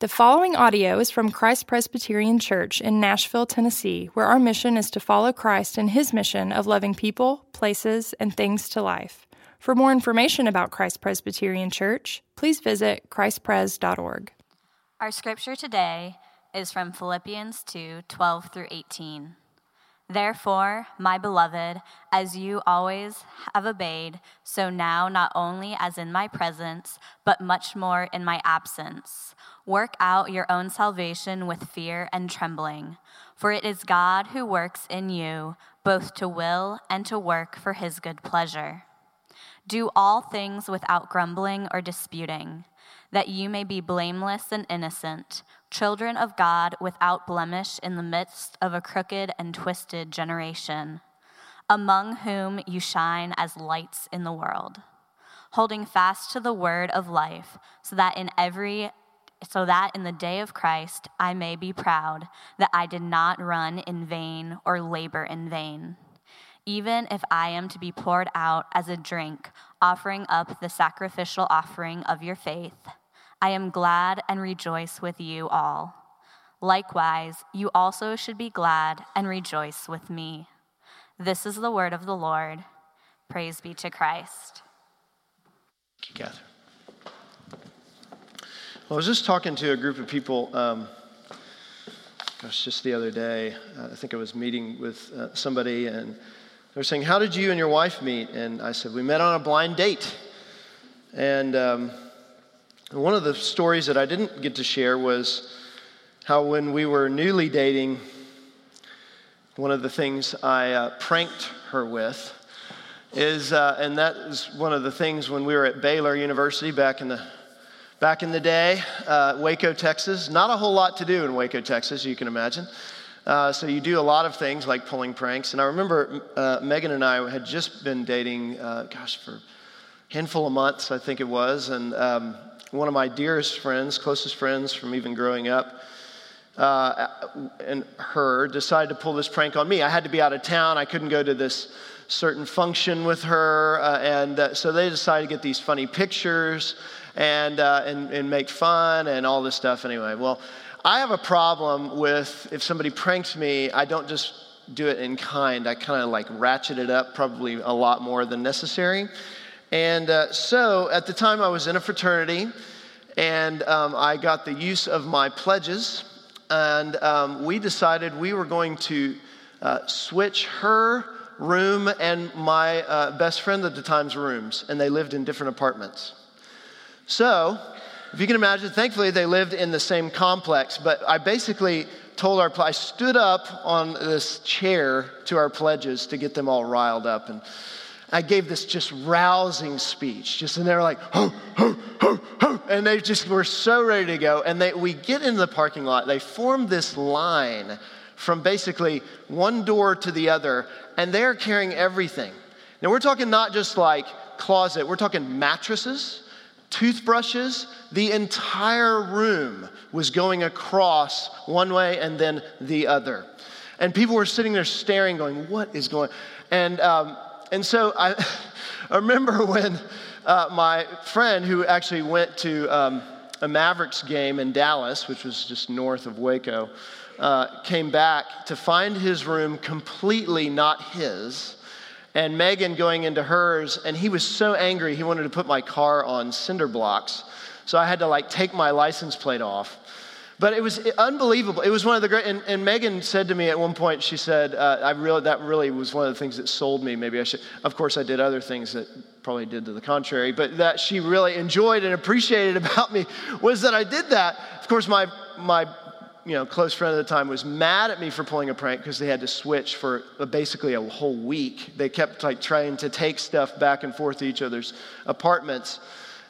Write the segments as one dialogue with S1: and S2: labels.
S1: The following audio is from Christ Presbyterian Church in Nashville, Tennessee, where our mission is to follow Christ in his mission of loving people, places, and things to life. For more information about Christ Presbyterian Church, please visit christpres.org.
S2: Our scripture today is from Philippians 2 12 through 18. Therefore, my beloved, as you always have obeyed, so now not only as in my presence, but much more in my absence, work out your own salvation with fear and trembling. For it is God who works in you, both to will and to work for his good pleasure. Do all things without grumbling or disputing that you may be blameless and innocent, children of God without blemish in the midst of a crooked and twisted generation, among whom you shine as lights in the world, holding fast to the word of life, so that in every so that in the day of Christ I may be proud that I did not run in vain or labor in vain. Even if I am to be poured out as a drink, offering up the sacrificial offering of your faith, I am glad and rejoice with you all. Likewise, you also should be glad and rejoice with me. This is the word of the Lord. Praise be to Christ.
S3: Thank you, Catherine. Well, I was just talking to a group of people, um, gosh, just the other day. Uh, I think I was meeting with uh, somebody, and they were saying, How did you and your wife meet? And I said, We met on a blind date. And um, one of the stories that I didn't get to share was how, when we were newly dating, one of the things I uh, pranked her with is, uh, and that is one of the things when we were at Baylor University back in the back in the day, uh, Waco, Texas. Not a whole lot to do in Waco, Texas, you can imagine. Uh, so you do a lot of things like pulling pranks. And I remember uh, Megan and I had just been dating, uh, gosh, for a handful of months, I think it was, and. Um, one of my dearest friends, closest friends from even growing up, uh, and her decided to pull this prank on me. I had to be out of town. I couldn't go to this certain function with her, uh, and uh, so they decided to get these funny pictures and, uh, and and make fun and all this stuff. Anyway, well, I have a problem with if somebody pranks me, I don't just do it in kind. I kind of like ratchet it up probably a lot more than necessary. And uh, so at the time, I was in a fraternity, and um, I got the use of my pledges, and um, we decided we were going to uh, switch her room and my uh, best friend at the time's rooms, and they lived in different apartments. So, if you can imagine, thankfully they lived in the same complex, but I basically told our, I stood up on this chair to our pledges to get them all riled up. And I gave this just rousing speech, just and they're like, ho, ho, ho, ho, and they just were so ready to go. And they, we get into the parking lot, they form this line from basically one door to the other, and they're carrying everything. Now, we're talking not just like closet, we're talking mattresses, toothbrushes. The entire room was going across one way and then the other. And people were sitting there staring, going, What is going And um, and so I, I remember when uh, my friend, who actually went to um, a Mavericks game in Dallas, which was just north of Waco, uh, came back to find his room completely not his, and Megan going into hers, and he was so angry he wanted to put my car on cinder blocks. So I had to like take my license plate off but it was unbelievable. It was one of the great, and, and Megan said to me at one point, she said, uh, I really, that really was one of the things that sold me. Maybe I should, of course, I did other things that probably did to the contrary, but that she really enjoyed and appreciated about me was that I did that. Of course, my, my you know, close friend at the time was mad at me for pulling a prank because they had to switch for basically a whole week. They kept like trying to take stuff back and forth to each other's apartments.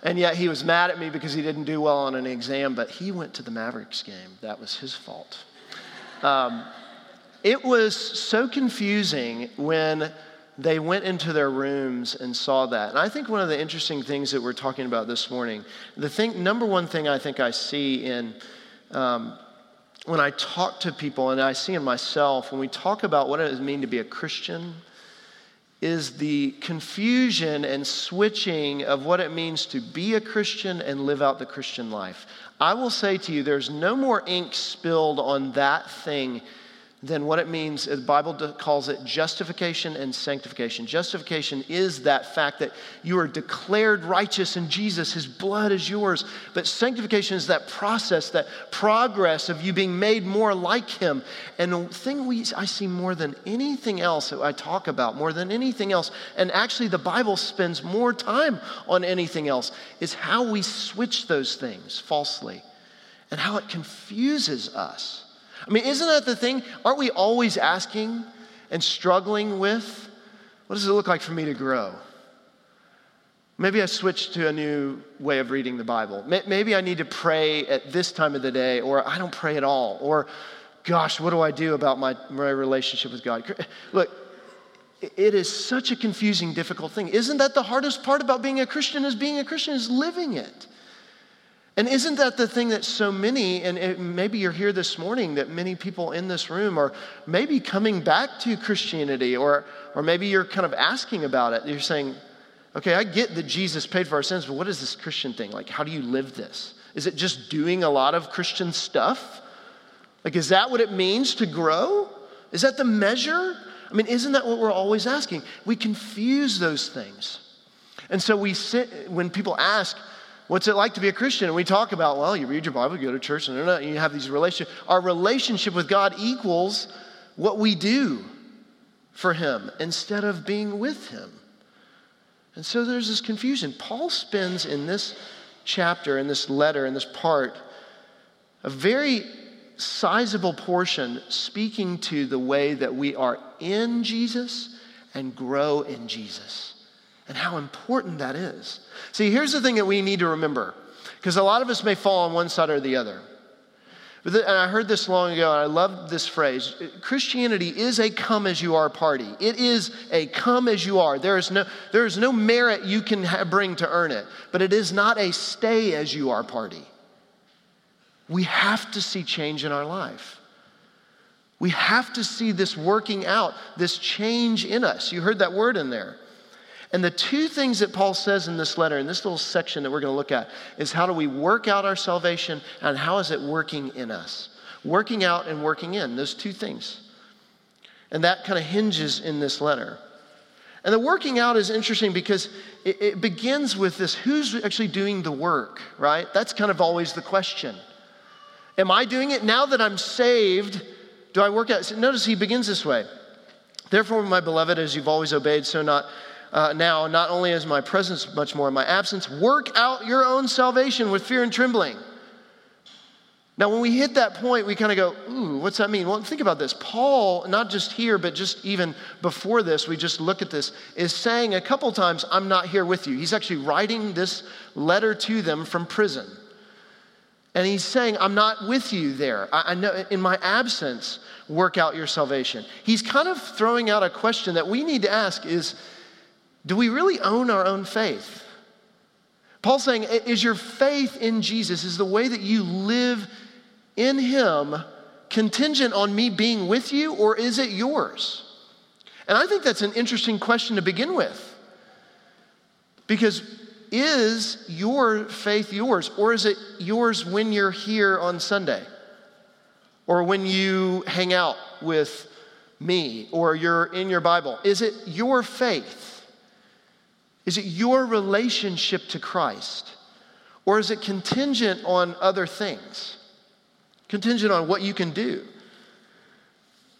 S3: And yet he was mad at me because he didn't do well on an exam, but he went to the Mavericks game. That was his fault. Um, it was so confusing when they went into their rooms and saw that. And I think one of the interesting things that we're talking about this morning, the thing, number one thing I think I see in um, when I talk to people and I see in myself, when we talk about what it means to be a Christian, is the confusion and switching of what it means to be a Christian and live out the Christian life. I will say to you, there's no more ink spilled on that thing than what it means, the Bible calls it justification and sanctification. Justification is that fact that you are declared righteous in Jesus, His blood is yours. But sanctification is that process, that progress of you being made more like Him. And the thing we, I see more than anything else that I talk about, more than anything else, and actually the Bible spends more time on anything else, is how we switch those things falsely and how it confuses us. I mean, isn't that the thing? Aren't we always asking and struggling with what does it look like for me to grow? Maybe I switch to a new way of reading the Bible. Maybe I need to pray at this time of the day, or I don't pray at all. Or, gosh, what do I do about my, my relationship with God? Look, it is such a confusing, difficult thing. Isn't that the hardest part about being a Christian? Is being a Christian is living it. And isn't that the thing that so many, and it, maybe you're here this morning, that many people in this room are maybe coming back to Christianity, or, or maybe you're kind of asking about it. You're saying, okay, I get that Jesus paid for our sins, but what is this Christian thing? Like, how do you live this? Is it just doing a lot of Christian stuff? Like, is that what it means to grow? Is that the measure? I mean, isn't that what we're always asking? We confuse those things. And so we sit, when people ask, What's it like to be a Christian? And we talk about, well, you read your Bible, you go to church, and you have these relationships. Our relationship with God equals what we do for Him instead of being with Him. And so there's this confusion. Paul spends in this chapter, in this letter, in this part, a very sizable portion speaking to the way that we are in Jesus and grow in Jesus and how important that is. See, here's the thing that we need to remember, because a lot of us may fall on one side or the other. and I heard this long ago, and I love this phrase Christianity is a come as you are party. It is a come as you are. There is no, there is no merit you can bring to earn it, but it is not a stay as you are party. We have to see change in our life. We have to see this working out, this change in us. You heard that word in there. And the two things that Paul says in this letter, in this little section that we're going to look at, is how do we work out our salvation and how is it working in us? Working out and working in, those two things. And that kind of hinges in this letter. And the working out is interesting because it, it, begins with this who's actually doing the work, right? That's kind of always the question. Am I doing it? Now that I'm saved, do I work out? Notice he begins this way. Therefore, my beloved, as you've always obeyed, so not uh, now, not only is my presence much more in my absence, work out your own salvation with fear and trembling. Now, when we hit that point, we kind of go, ooh, what's that mean? Well, think about this. Paul, not just here, but just even before this, we just look at this, is saying a couple times, I'm not here with you. He's actually writing this letter to them from prison. And he's saying, I'm not with you there. I, I know in my absence, work out your salvation. He's kind of throwing out a question that we need to ask is, do we really own our own faith? Paul's saying, is your faith in Jesus, is the way that you live in Him contingent on me being with you, or is it yours? And I think that's an interesting question to begin with. Because is your faith yours, or is it yours when you're here on Sunday? Or when you hang out with me, or you're in your Bible? Is it your faith? Is it your relationship to Christ? Or is it contingent on other things? Contingent on what you can do?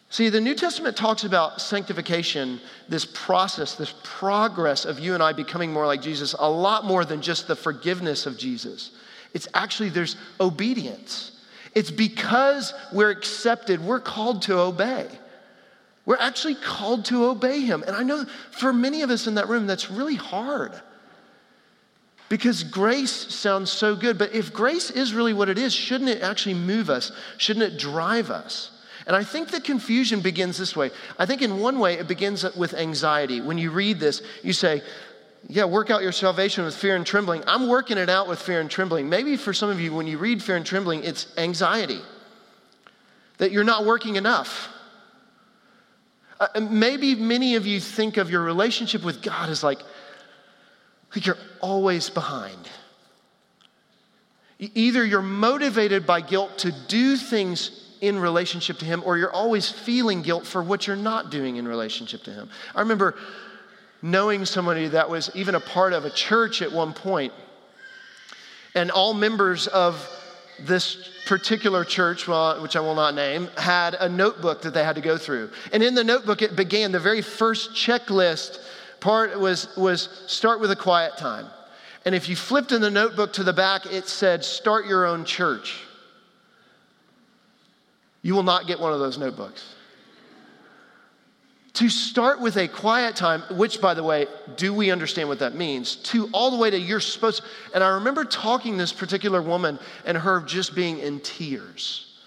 S3: See, the New Testament talks about sanctification, this process, this progress of you and I becoming more like Jesus, a lot more than just the forgiveness of Jesus. It's actually, there's obedience. It's because we're accepted, we're called to obey. We're actually called to obey him. And I know for many of us in that room, that's really hard. Because grace sounds so good, but if grace is really what it is, shouldn't it actually move us? Shouldn't it drive us? And I think the confusion begins this way. I think in one way it begins with anxiety. When you read this, you say, yeah, work out your salvation with fear and trembling. I'm working it out with fear and trembling. Maybe for some of you, when you read fear and trembling, it's anxiety that you're not working enough Uh, maybe many of you think of your relationship with God as like, like you're always behind. Either you're motivated by guilt to do things in relationship to Him, or you're always feeling guilt for what you're not doing in relationship to Him. I remember knowing somebody that was even a part of a church at one point, and all members of this particular church, which I will not name, had a notebook that they had to go through. And in the notebook, it began the very first checklist part was, was start with a quiet time. And if you flipped in the notebook to the back, it said, start your own church. You will not get one of those notebooks. To start with a quiet time, which, by the way, do we understand what that means? To all the way to you're supposed. And I remember talking this particular woman and her just being in tears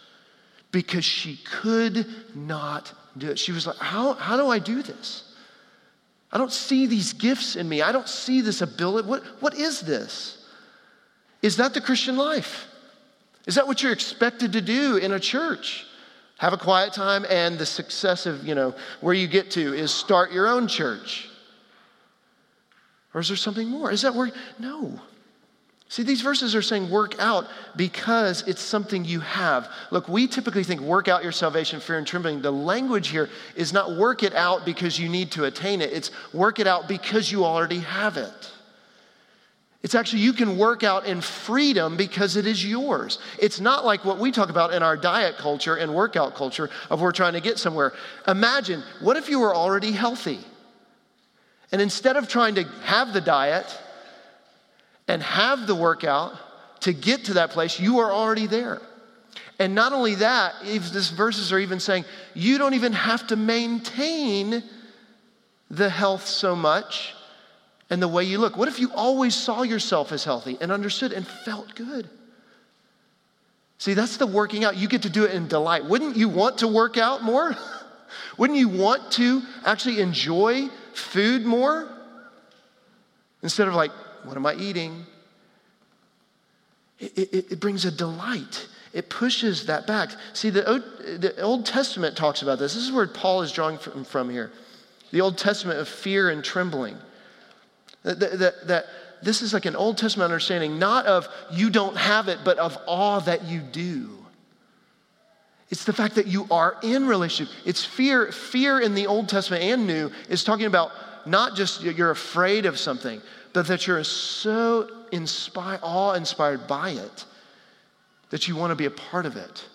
S3: because she could not do it. She was like, How, how do I do this? I don't see these gifts in me. I don't see this ability. What, what is this? Is that the Christian life? Is that what you're expected to do in a church? Have a quiet time, and the successive, you know, where you get to is start your own church. Or is there something more? Is that where? No. See, these verses are saying work out because it's something you have. Look, we typically think work out your salvation, fear and trembling. The language here is not work it out because you need to attain it, it's work it out because you already have it. It's actually, you can work out in freedom because it is yours. It's not like what we talk about in our diet culture and workout culture of we're trying to get somewhere. Imagine, what if you were already healthy? And instead of trying to have the diet, and have the workout to get to that place, you are already there. And not only that, if these verses are even saying you don't even have to maintain the health so much and the way you look. What if you always saw yourself as healthy and understood and felt good? See, that's the working out. You get to do it in delight. Wouldn't you want to work out more? Wouldn't you want to actually enjoy food more? Instead of like, what am I eating? It, it, it brings a delight. It pushes that back. See, the Old, the Old Testament talks about this. This is where Paul is drawing from, from here. The Old Testament of fear and trembling. That, that, that this is like an Old Testament understanding, not of you don't have it, but of awe that you do. It's the fact that you are in relationship. It's fear. Fear in the Old Testament and New is talking about not just you're afraid of something, but that you're so inspired, awe inspired by it that you want to be a part of it.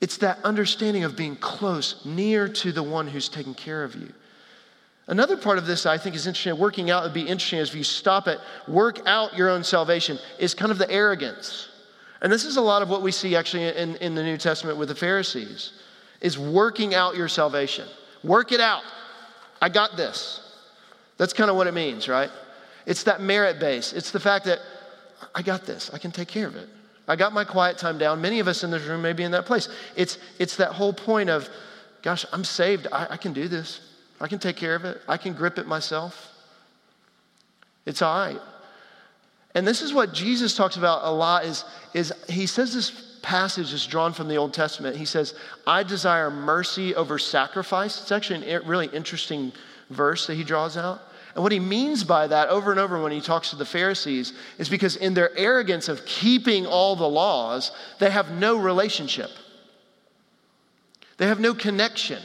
S3: It's that understanding of being close, near to the one who's taking care of you. Another part of this I think is interesting. Working out would be interesting if you stop it, work out your own salvation, is kind of the arrogance. And this is a lot of what we see actually in, in the New Testament with the Pharisees, is working out your salvation. Work it out. I got this. That's kind of what it means, right? It's that merit base. It's the fact that I got this, I can take care of it. I got my quiet time down. Many of us in this room may be in that place. It's, it's that whole point of, gosh, I'm saved. I, I can do this. I can take care of it. I can grip it myself. It's all right. And this is what Jesus talks about a lot is, is he says this passage is drawn from the Old Testament. He says, I desire mercy over sacrifice. It's actually a really interesting verse that he draws out. And what he means by that over and over when he talks to the Pharisees is because in their arrogance of keeping all the laws, they have no relationship. They have no connection.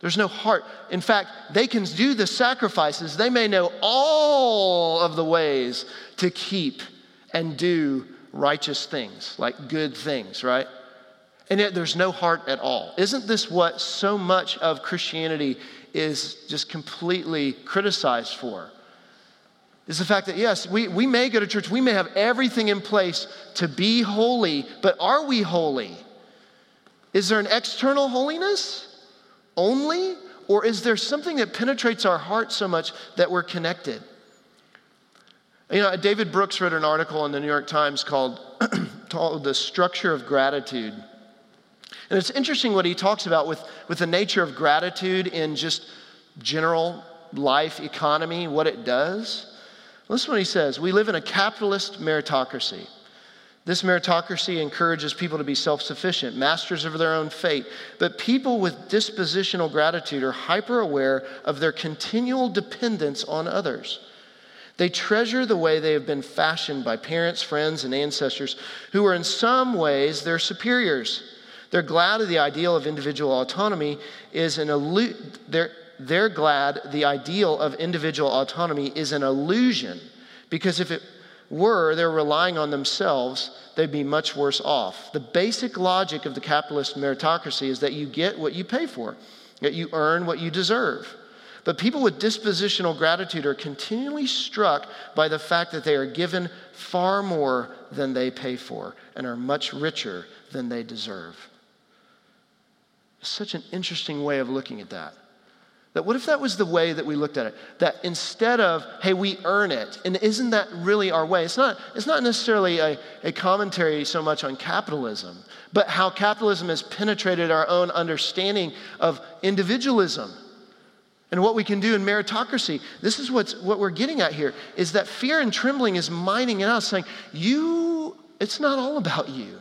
S3: There's no heart. In fact, they can do the sacrifices. They may know all of the ways to keep and do righteous things, like good things, right? And yet there's no heart at all. Isn't this what so much of Christianity is just completely criticized for? Is the fact that, yes, we, we may go to church, we may have everything in place to be holy, but are we holy? Is there an external holiness only? Or is there something that penetrates our heart so much that we're connected? You know, David Brooks wrote an article in the New York Times called, The Structure of Gratitude. And it's interesting what he talks about with, with the nature of gratitude in just general life, economy, what it does. Listen what he says. We live in a capitalist meritocracy. This meritocracy encourages people to be self sufficient, masters of their own fate. But people with dispositional gratitude are hyper aware of their continual dependence on others. They treasure the way they have been fashioned by parents, friends, and ancestors who are in some ways their superiors. They're glad of the ideal of individual autonomy is an illu- they're, they're glad the ideal of individual autonomy is an illusion because if it were they're relying on themselves, they'd be much worse off. The basic logic of the capitalist meritocracy is that you get what you pay for, that you earn what you deserve. But people with dispositional gratitude are continually struck by the fact that they are given far more than they pay for and are much richer than they deserve. Such an interesting way of looking at that. That what if that was the way that we looked at it? That instead of, hey, we earn it, and isn't that really our way? It's not, it's not necessarily a, a commentary so much on capitalism, but how capitalism has penetrated our own understanding of individualism and what we can do in meritocracy. This is what's, what we're getting at here is that fear and trembling is mining in us, saying, You, it's not all about you.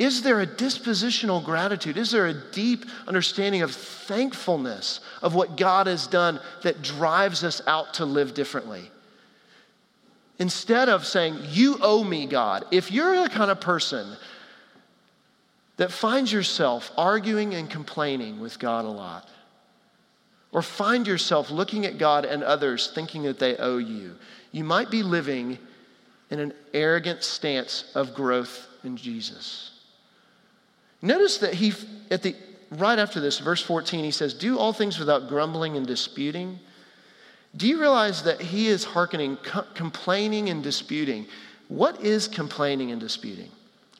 S3: Is there a dispositional gratitude? Is there a deep understanding of thankfulness of what God has done that drives us out to live differently? Instead of saying, You owe me, God, if you're the kind of person that finds yourself arguing and complaining with God a lot, or find yourself looking at God and others thinking that they owe you, you might be living in an arrogant stance of growth in Jesus. Notice that he, at the, right after this, verse 14, he says, Do all things without grumbling and disputing. Do you realize that he is hearkening, co- complaining and disputing? What is complaining and disputing?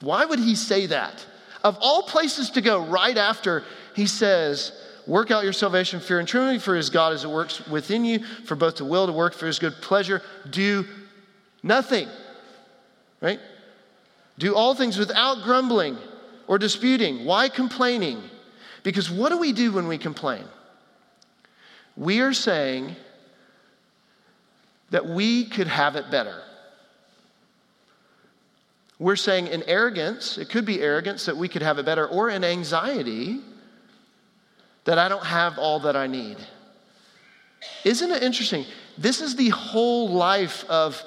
S3: Why would he say that? Of all places to go, right after he says, Work out your salvation, fear and trembling, for his God as it works within you, for both the will to work for his good pleasure. Do nothing, right? Do all things without grumbling or disputing. Why complaining? Because what do we do when we complain? We are saying that we could have it better. We're saying in arrogance, it could be arrogance that we could have it better, or in anxiety that I don't have all that I need. Isn't it interesting? This is the whole life of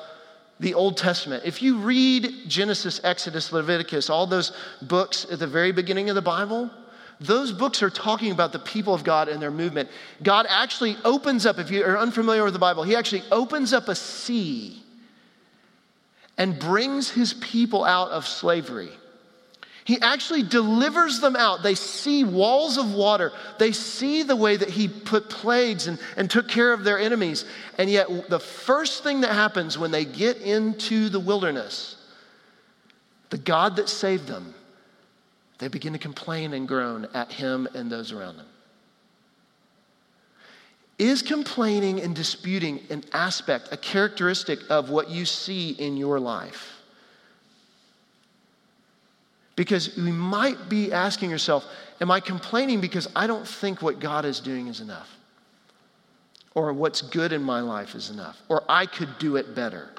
S3: the Old Testament. If you read Genesis, Exodus, Leviticus, all those books at the very beginning of the Bible, those books are talking about the people of God and their movement. God actually opens up, if you are unfamiliar with the Bible, He actually opens up a sea and brings His people out of slavery. He actually delivers them out. They see walls of water. They see the way that he put plagues and, and took care of their enemies. And yet, the first thing that happens when they get into the wilderness, the God that saved them, they begin to complain and groan at him and those around them. Is complaining and disputing an aspect, a characteristic of what you see in your life? Because we might be asking yourself, Am I complaining because I don't think what God is doing is enough? Or what's good in my life is enough? Or I could do it better?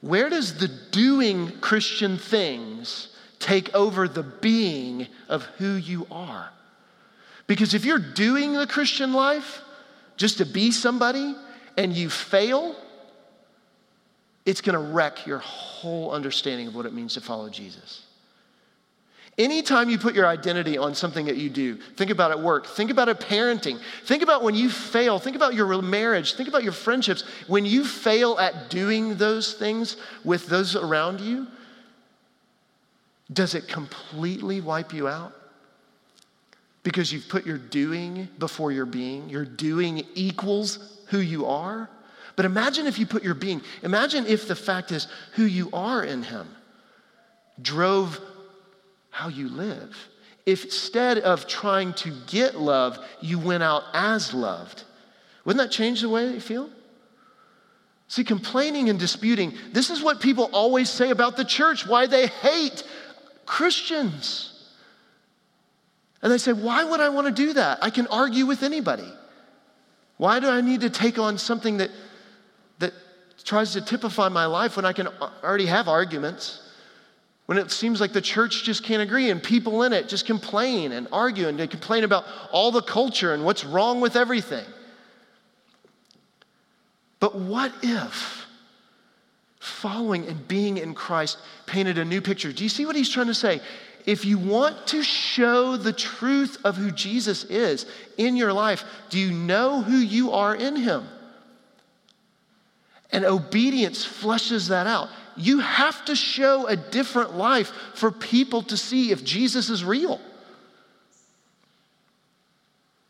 S3: Where does the doing Christian things take over the being of who you are? Because if you're doing the Christian life just to be somebody and you fail, it's going to wreck your whole understanding of what it means to follow Jesus. Anytime you put your identity on something that you do, think about at work, think about at parenting, think about when you fail, think about your marriage, think about your friendships. When you fail at doing those things with those around you, does it completely wipe you out? Because you've put your doing before your being. Your doing equals who you are. But imagine if you put your being, imagine if the fact is who you are in Him drove how you live. If instead of trying to get love, you went out as loved, wouldn't that change the way you feel? See, complaining and disputing, this is what people always say about the church, why they hate Christians. And they say, why would I want to do that? I can argue with anybody. Why do I need to take on something that, that tries to typify my life when I can already have arguments, when it seems like the church just can't agree and people in it just complain and argue and they complain about all the culture and what's wrong with everything. But what if following and being in Christ painted a new picture? Do you see what he's trying to say? If you want to show the truth of who Jesus is in your life, do you know who you are in him? And obedience fleshes that out. You have to show a different life for people to see if Jesus is real.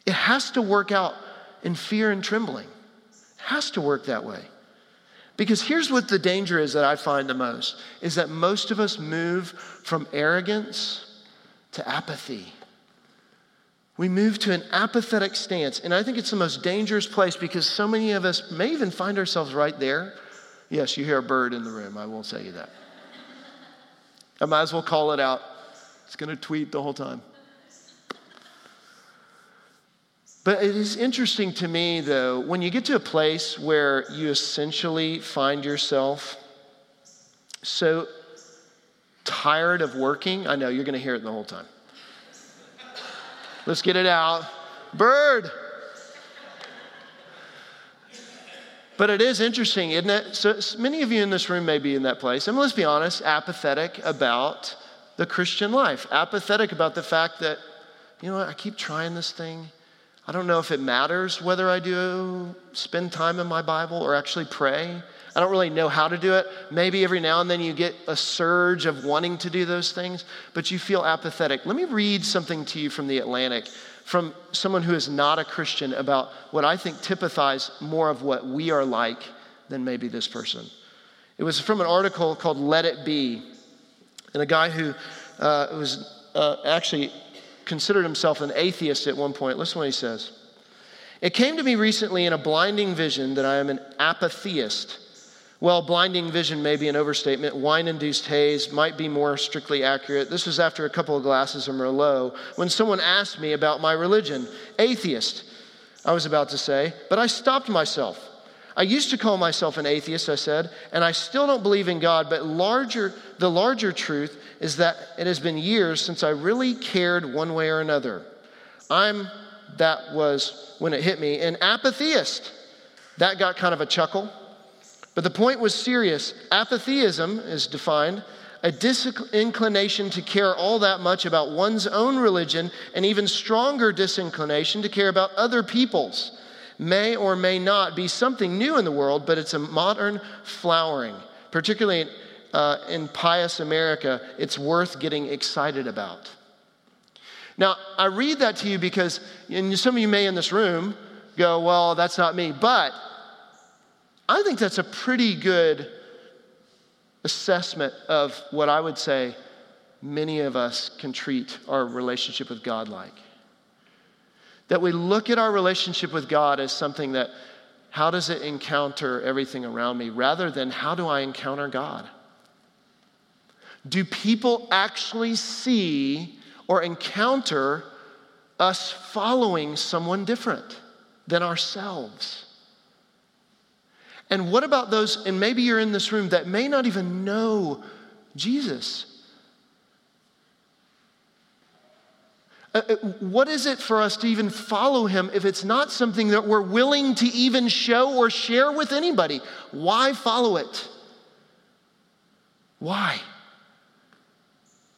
S3: It has to work out in fear and trembling. It has to work that way. Because here's what the danger is that I find the most is that most of us move from arrogance to apathy. We move to an apathetic stance. And I think it's the most dangerous place because so many of us may even find ourselves right there. Yes, you hear a bird in the room. I won't tell you that. I might as well call it out. It's going to tweet the whole time. But it is interesting to me, though, when you get to a place where you essentially find yourself so tired of working. I know you're going to hear it the whole time. Let's get it out. Bird. But it is interesting, isn't it? So many of you in this room may be in that place. And let's be honest, apathetic about the Christian life, apathetic about the fact that, you know I keep trying this thing. I don't know if it matters whether I do spend time in my Bible or actually pray. I don't really know how to do it. Maybe every now and then you get a surge of wanting to do those things, but you feel apathetic. Let me read something to you from the Atlantic from someone who is not a Christian about what I think typifies more of what we are like than maybe this person. It was from an article called Let It Be, and a guy who uh, was uh, actually considered himself an atheist at one point. Listen to what he says. It came to me recently in a blinding vision that I am an apatheist well, blinding vision may be an overstatement. Wine induced haze might be more strictly accurate. This was after a couple of glasses of Merlot when someone asked me about my religion. Atheist, I was about to say, but I stopped myself. I used to call myself an atheist, I said, and I still don't believe in God, but larger, the larger truth is that it has been years since I really cared one way or another. I'm, that was when it hit me, an apatheist. That got kind of a chuckle. But the point was serious. Apatheism is defined a disinclination to care all that much about one's own religion, and even stronger disinclination to care about other people's. May or may not be something new in the world, but it's a modern flowering, particularly uh, in pious America, it's worth getting excited about. Now, I read that to you because and some of you may in this room go, Well, that's not me. But I think that's a pretty good assessment of what I would say many of us can treat our relationship with God like. That we look at our relationship with God as something that, how does it encounter everything around me, rather than how do I encounter God? Do people actually see or encounter us following someone different than ourselves? And what about those, and maybe you're in this room that may not even know Jesus? Uh, uh, what is it for us to even follow him if it's not something that we're willing to even show or share with anybody? Why follow it? Why?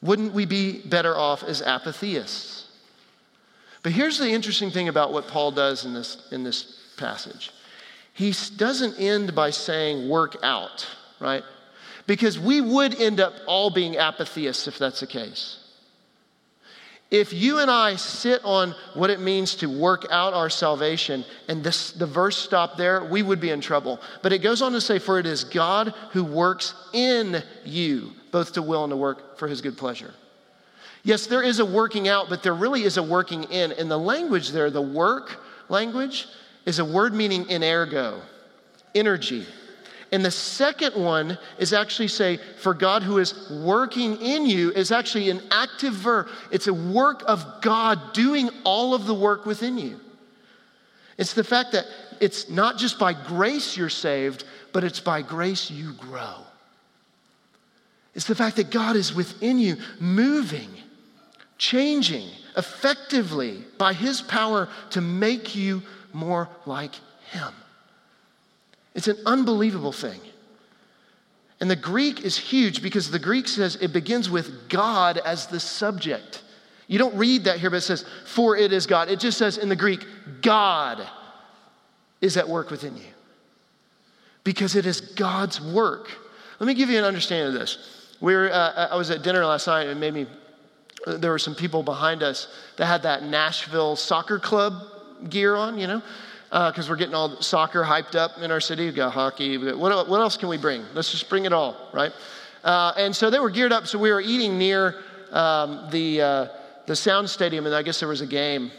S3: Wouldn't we be better off as apatheists? But here's the interesting thing about what Paul does in this, in this passage he doesn't end by saying work out, right? Because we would end up all being apatheists if that's the case. If you and I sit on what it means to work out our salvation and this, the verse stopped there, we would be in trouble. But it goes on to say, For it is God who works in you, both to will and to work for his good pleasure. Yes, there is a working out, but there really is a working in. And the language there, the work language, is a word meaning energo, energy. And the second one is actually say, for God who is working in you is actually an active verb. It's a work of God doing all of the work within you. It's the fact that it's not just by grace you're saved, but it's by grace you grow. It's the fact that God is within you, moving, changing effectively by His power to make you more like Him. It's an unbelievable thing. And the Greek is huge because the Greek says it begins with God as the subject. You don't read that here, but it says, for it is God. It just says in the Greek, God is at work within you. Because it is God's work. Let me give you an understanding of this. We were, uh, I was at dinner last night and it made me, there were some people behind us that had that Nashville soccer club gear on, you know? because uh, we're getting all soccer hyped up in our city. We've got hockey. What, what else can we bring? Let's just bring it all, right? Uh, and so they were geared up. So we were eating near um, the, uh, the sound stadium, and I guess there was a game.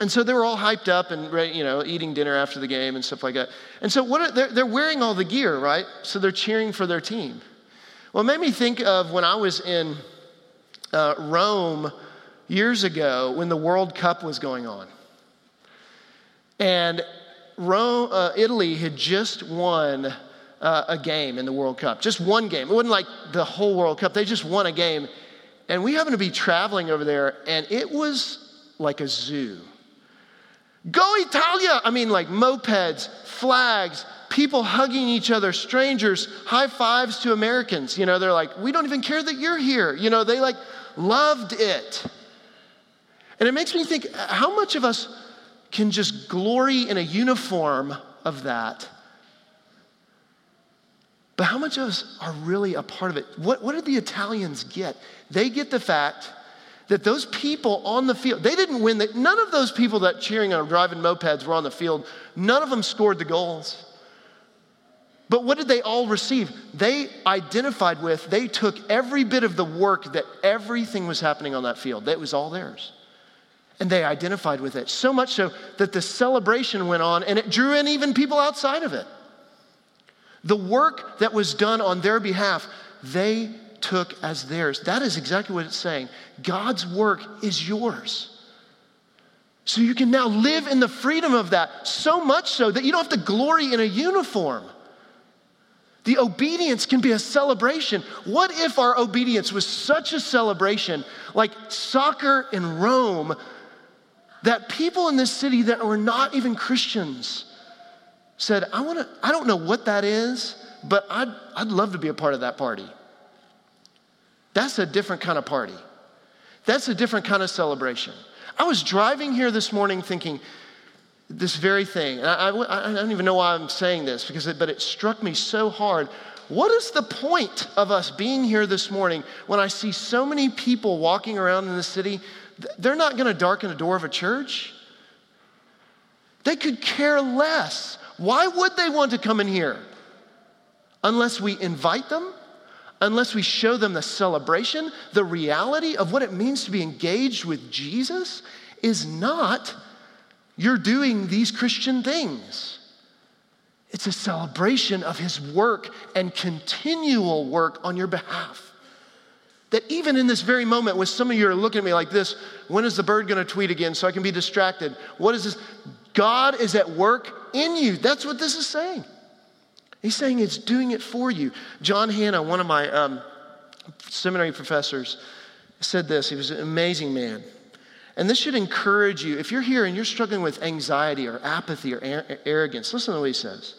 S3: And so they were all hyped up and you know, eating dinner after the game and stuff like that. And so what are, they're, they're wearing all the gear, right? So they're cheering for their team. Well, it made me think of when I was in uh, Rome years ago when the World Cup was going on. And Rome, uh, Italy had just won uh, a game in the World Cup, just one game. It wasn't like the whole World Cup, they just won a game. And we happened to be traveling over there, and it was like a zoo. Go Italia! I mean, like mopeds, flags, people hugging each other, strangers, high fives to Americans. You know, they're like, we don't even care that you're here. You know, they like loved it. And it makes me think how much of us can just glory in a uniform of that. But how much of us are really a part of it? What, what did the Italians get? They get the fact that those people on the field, they didn't win. The, none of those people that cheering on driving mopeds were on the field. None of them scored the goals. But what did they all receive? They identified with, they took every bit of the work that everything was happening on that field. That was all theirs. And they identified with it. So much so that the celebration went on and it drew in even people outside of it. The work that was done on their behalf, they took as theirs. That is exactly what it's saying. God's work is yours. So you can now live in the freedom of that, so much so that you don't have to glory in a uniform. The obedience can be a celebration. What if our obedience was such a celebration, like soccer in Rome that people in this city that were not even Christians said, I want to, I don't know what that is, but I'd, I'd love to be a part of that party. That's a different kind of party. That's a different kind of celebration. I was driving here this morning thinking this very thing. And I, I, I don't even know why I'm saying this, because it, but it struck me so hard. What is the point of us being here this morning when I see so many people walking around in the city they're not going to darken the door of a church. They could care less. Why would they want to come in here? Unless we invite them, unless we show them the celebration, the reality of what it means to be engaged with Jesus is not you're doing these Christian things. It's a celebration of his work and continual work on your behalf. That even in this very moment, when some of you are looking at me like this, when is the bird going to tweet again so I can be distracted? What is this? God is at work in you. That's what this is saying. He's saying it's doing it for you. John Hannah, one of my um, seminary professors, said this. He was an amazing man. And this should encourage you. If you're here and you're struggling with anxiety or apathy or arrogance, listen to what he says.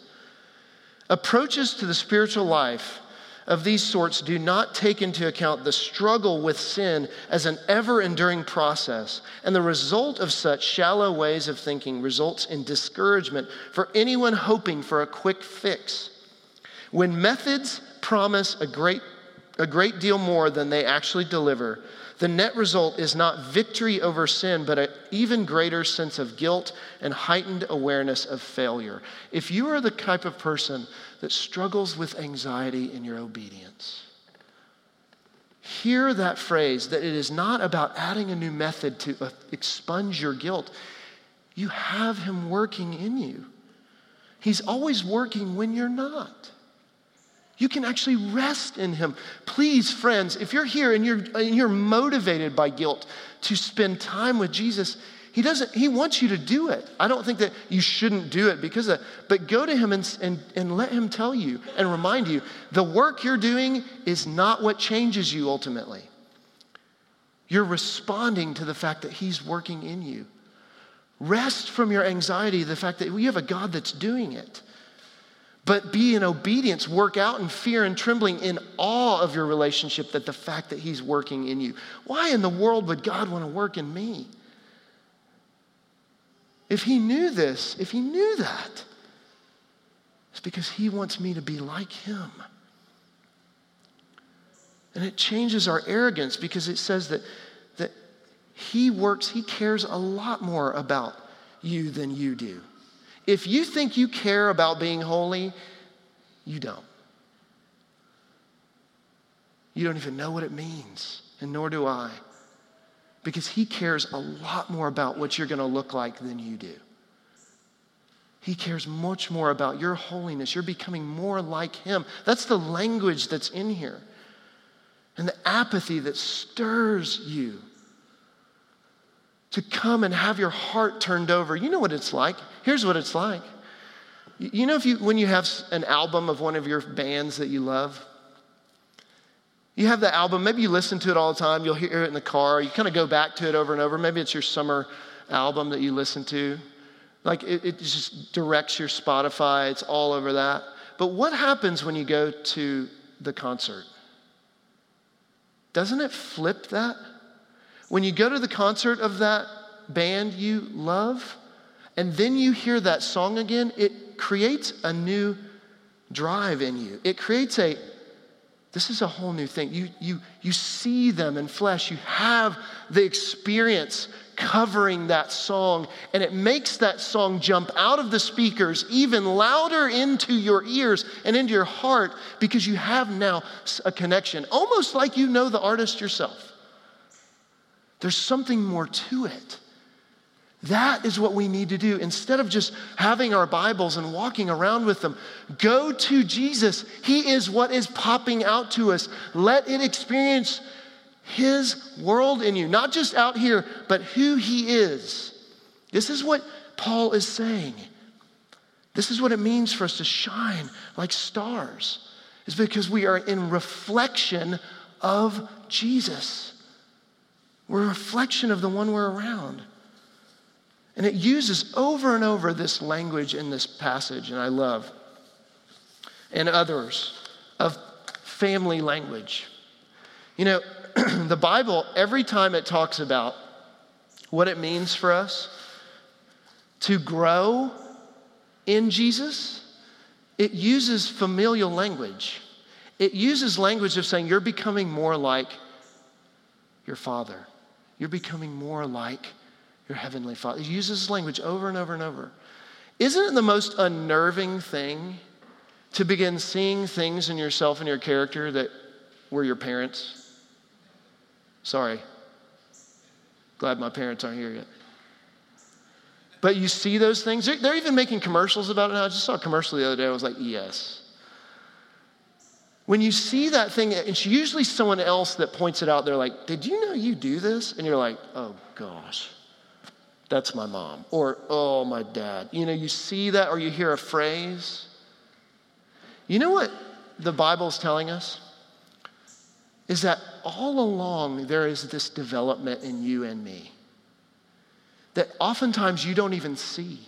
S3: Approaches to the spiritual life of these sorts do not take into account the struggle with sin as an ever enduring process, and the result of such shallow ways of thinking results in discouragement for anyone hoping for a quick fix. When methods promise a great, a great deal more than they actually deliver, the net result is not victory over sin, but an even greater sense of guilt and heightened awareness of failure. If you are the type of person that struggles with anxiety in your obedience, hear that phrase that it is not about adding a new method to uh, expunge your guilt. You have Him working in you. He's always working when you're not. You can actually rest in Him. Please, friends, if you're here and you're, and you're motivated by guilt to spend time with Jesus, he doesn't, he wants you to do it. I don't think that you shouldn't do it because of, but go to him and, and, and let him tell you and remind you the work you're doing is not what changes you ultimately. You're responding to the fact that he's working in you. Rest from your anxiety, the fact that we have a God that's doing it. But be in obedience, work out in fear and trembling, in awe of your relationship, that the fact that He's working in you. Why in the world would God want to work in me? If He knew this, if He knew that, it's because He wants me to be like Him. And it changes our arrogance because it says that, that He works, He cares a lot more about you than you do. If you think you care about being holy, you don't. You don't even know what it means, and nor do I because He cares a lot more about what you're going to look like than you do. He cares much more about your holiness. You're becoming more like Him. That's the language that's in here. And the apathy that stirs you to come and have your heart turned over. You know what it's like. Here's what it's like. You know, if you, when you have an album of one of your bands that you love, you have the album, maybe you listen to it all the time, you'll hear it in the car, you kind of go back to it over and over. Maybe it's your summer album that you listen to. Like it, it just directs your Spotify, it's all over that. But what happens when you go to the concert? Doesn't it flip that? When you go to the concert of that band you love, and then you hear that song again, it creates a new drive in you. It creates a this is a whole new thing. You, you, you see them in flesh, you have the experience covering that song, and it makes that song jump out of the speakers even louder into your ears and into your heart because you have now a connection, almost like you know the artist yourself. There's something more to it. That is what we need to do. Instead of just having our Bibles and walking around with them, go to Jesus. He is what is popping out to us. Let it experience His world in you, not just out here, but who He is. This is what Paul is saying. This is what it means for us to shine like stars, is because we are in reflection of Jesus. We're a reflection of the one we're around. And it uses over and over this language in this passage, and I love, and others of family language. You know, the Bible, every time it talks about what it means for us to grow in Jesus, it uses familial language. It uses language of saying, You're becoming more like your father. You're becoming more like your heavenly Father. He uses this language over and over and over. Isn't it the most unnerving thing to begin seeing things in yourself and your character that were your parents? Sorry. Glad my parents aren't here yet. But you see those things. They're, even making commercials about it now. I just saw a commercial the other day. I was like, yes. When you see that thing, it's usually someone else that points it out. They're like, Did you know you do this? And you're like, Oh gosh. That's my mom. Or, oh, my dad. You know, you see that or you hear a phrase. You know what the Bible's telling us? Is that all along there is this development in you and me that oftentimes you don't even see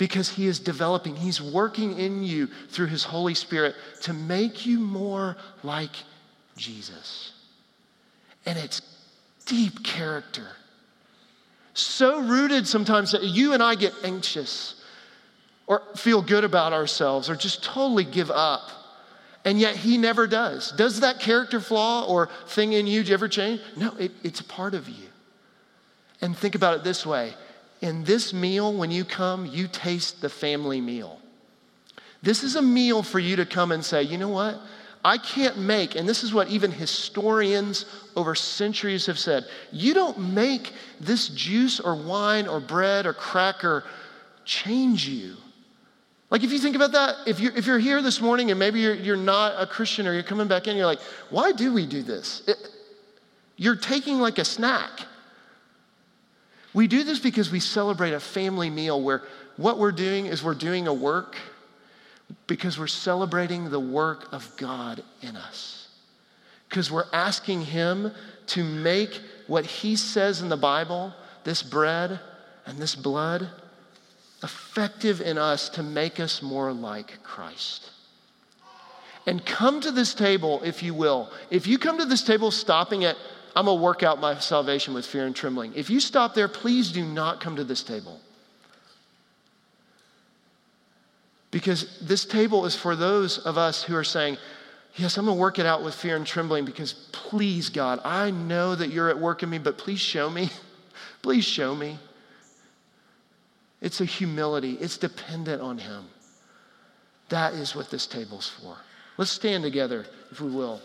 S3: because he is developing, he's working in you through his Holy Spirit to make you more like Jesus. And it's deep character so rooted sometimes that you and I get anxious or feel good about ourselves or just totally give up. And yet he never does. Does that character flaw or thing in you ever change? No, it, it's a part of you. And think about it this way in this meal, when you come, you taste the family meal. This is a meal for you to come and say, you know what? I can't make, and this is what even historians over centuries have said you don't make this juice or wine or bread or cracker change you. Like, if you think about that, if you're, if you're here this morning and maybe you're, you're not a Christian or you're coming back in, you're like, why do we do this? It, you're taking like a snack. We do this because we celebrate a family meal where what we're doing is we're doing a work because we're celebrating the work of God in us. Because we're asking Him to make what He says in the Bible, this bread and this blood, effective in us to make us more like Christ. And come to this table, if you will. If you come to this table stopping at, I'm gonna work out my salvation with fear and trembling. If you stop there, please do not come to this table. Because this table is for those of us who are saying, Yes, I'm going to work it out with fear and trembling because please, God, I know that you're at work in me, but please show me. please show me. It's a humility, it's dependent on Him. That is what this table's for. Let's stand together, if we will.